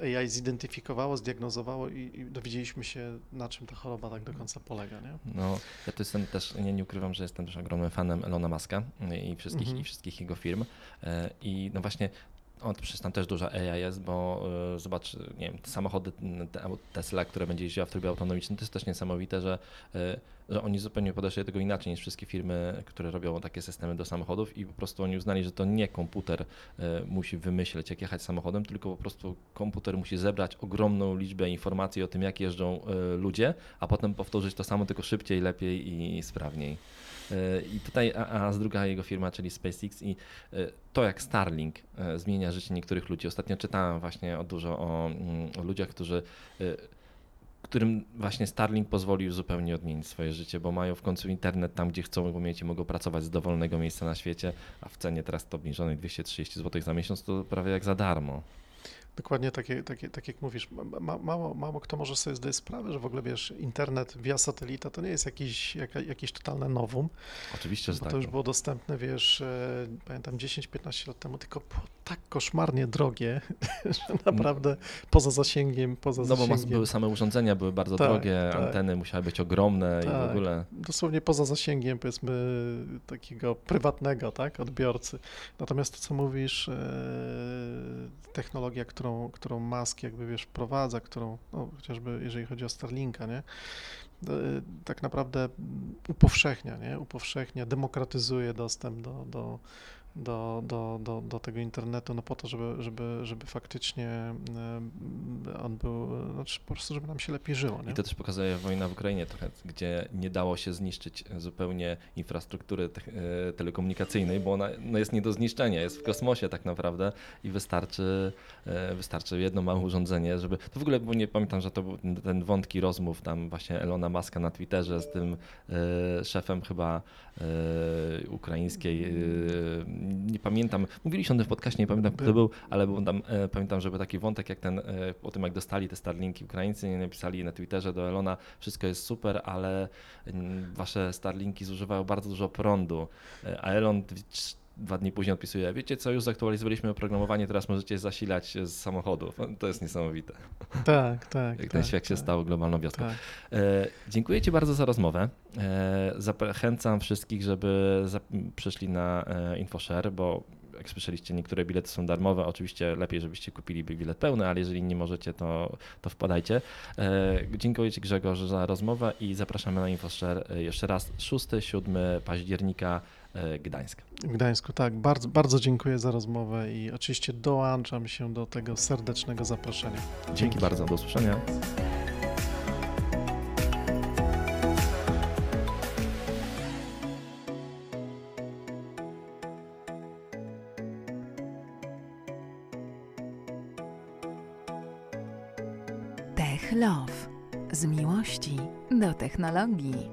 S2: AI zidentyfikowało, zdiagnozowało i, i, dowiedzieliśmy się, na czym ta choroba tak do końca polega. Nie?
S1: No, ja to jestem też, nie, nie ukrywam, że jestem też ogromnym fanem Elona Muska i wszystkich, mhm. i wszystkich jego firm. E, I no właśnie on przecież tam też duża AI jest, bo y, zobacz, nie wiem, te samochody te Tesla, które będzie jeździła w trybie autonomicznym, to jest też niesamowite, że, y, że oni zupełnie podeszli do tego inaczej niż wszystkie firmy, które robią takie systemy do samochodów i po prostu oni uznali, że to nie komputer y, musi wymyśleć, jak jechać samochodem, tylko po prostu komputer musi zebrać ogromną liczbę informacji o tym, jak jeżdżą ludzie, a potem powtórzyć to samo, tylko szybciej, lepiej i sprawniej. I tutaj, a, a z druga jego firma, czyli SpaceX i e, to jak Starlink e, zmienia życie niektórych ludzi. Ostatnio czytałem właśnie dużo o, mm, o ludziach, którzy e, którym właśnie Starlink pozwolił zupełnie odmienić swoje życie, bo mają w końcu internet tam, gdzie chcą go mieć mogą pracować z dowolnego miejsca na świecie, a w cenie teraz to obniżonej 230 zł za miesiąc to prawie jak za darmo.
S2: Dokładnie takie, takie, tak jak mówisz, ma, mało, mało kto może sobie zdać sprawę, że w ogóle wiesz, internet via satelita to nie jest jakiś, jak, jakieś totalne nowum.
S1: Oczywiście,
S2: bo
S1: tak.
S2: To już było dostępne, wiesz, e, pamiętam 10-15 lat temu, tylko było tak koszmarnie drogie, [laughs] że naprawdę poza zasięgiem, poza
S1: no
S2: zasięgiem.
S1: bo były same urządzenia, były bardzo
S2: Tak,
S1: drogie,
S2: tak.
S1: anteny musiały być ogromne i w
S2: Tak.
S1: ogóle.
S2: dosłownie poza zasięgiem, powiedzmy, takiego prywatnego, tak, odbiorcy. Natomiast to, co mówisz, e, technologia, którą, którą Musk jakby, wiesz, wprowadza, którą, no, chociażby jeżeli chodzi o Starlinka, nie, e, tak naprawdę upowszechnia, nie, upowszechnia, demokratyzuje dostęp do, do, do, do, do, do tego internetu, no po to, żeby, żeby, żeby faktycznie e, on był, znaczy po prostu, żeby nam się lepiej żyło, nie?
S1: I to też pokazuje wojna w Ukrainie trochę, gdzie nie dało się zniszczyć zupełnie infrastruktury te e, telekomunikacyjnej, bo ona no jest nie do zniszczenia, jest w kosmosie tak naprawdę i wystarczy, e, wystarczy jedno małe urządzenie, żeby... To w ogóle, bo nie pamiętam, że to był ten wątki rozmów tam właśnie Elona Muska na Twitterze z tym szefem chyba ukraińskiej, nie pamiętam, mówiliśmy o tym w podcaście, nie pamiętam kto to był, ale był tam, e, pamiętam, że był taki wątek jak ten, e, o tym jak dostali te Starlinki Ukraińcy, nie napisali na Twitterze do Elona, wszystko jest super, ale mm, wasze Starlinki zużywają bardzo dużo prądu, E, a Elon dwa dni później odpisuje, wiecie co, już zaktualizowaliśmy oprogramowanie, teraz możecie zasilać z samochodów. To jest niesamowite,
S2: Tak, tak. [laughs]
S1: jak
S2: tak,
S1: ten świat się
S2: tak,
S1: stał globalną wioską.
S2: Tak.
S1: E, dziękuję Ci bardzo za rozmowę. E, zachęcam wszystkich, żeby przyszli na e, InfoShare, bo jak słyszeliście, niektóre bilety są darmowe. Oczywiście lepiej, żebyście kupili bilet pełny, ale jeżeli nie możecie, to, to wpadajcie. E, dziękuję Ci Grzegorz za rozmowę i zapraszamy na InfoShare e, jeszcze raz 6-7 października Gdańsk.
S2: W Gdańsku, tak. Bardzo, bardzo dziękuję za rozmowę i oczywiście dołączam się do tego serdecznego zaproszenia.
S1: Dzięki bardzo, do usłyszenia.
S3: Tech Love. Z miłości do technologii.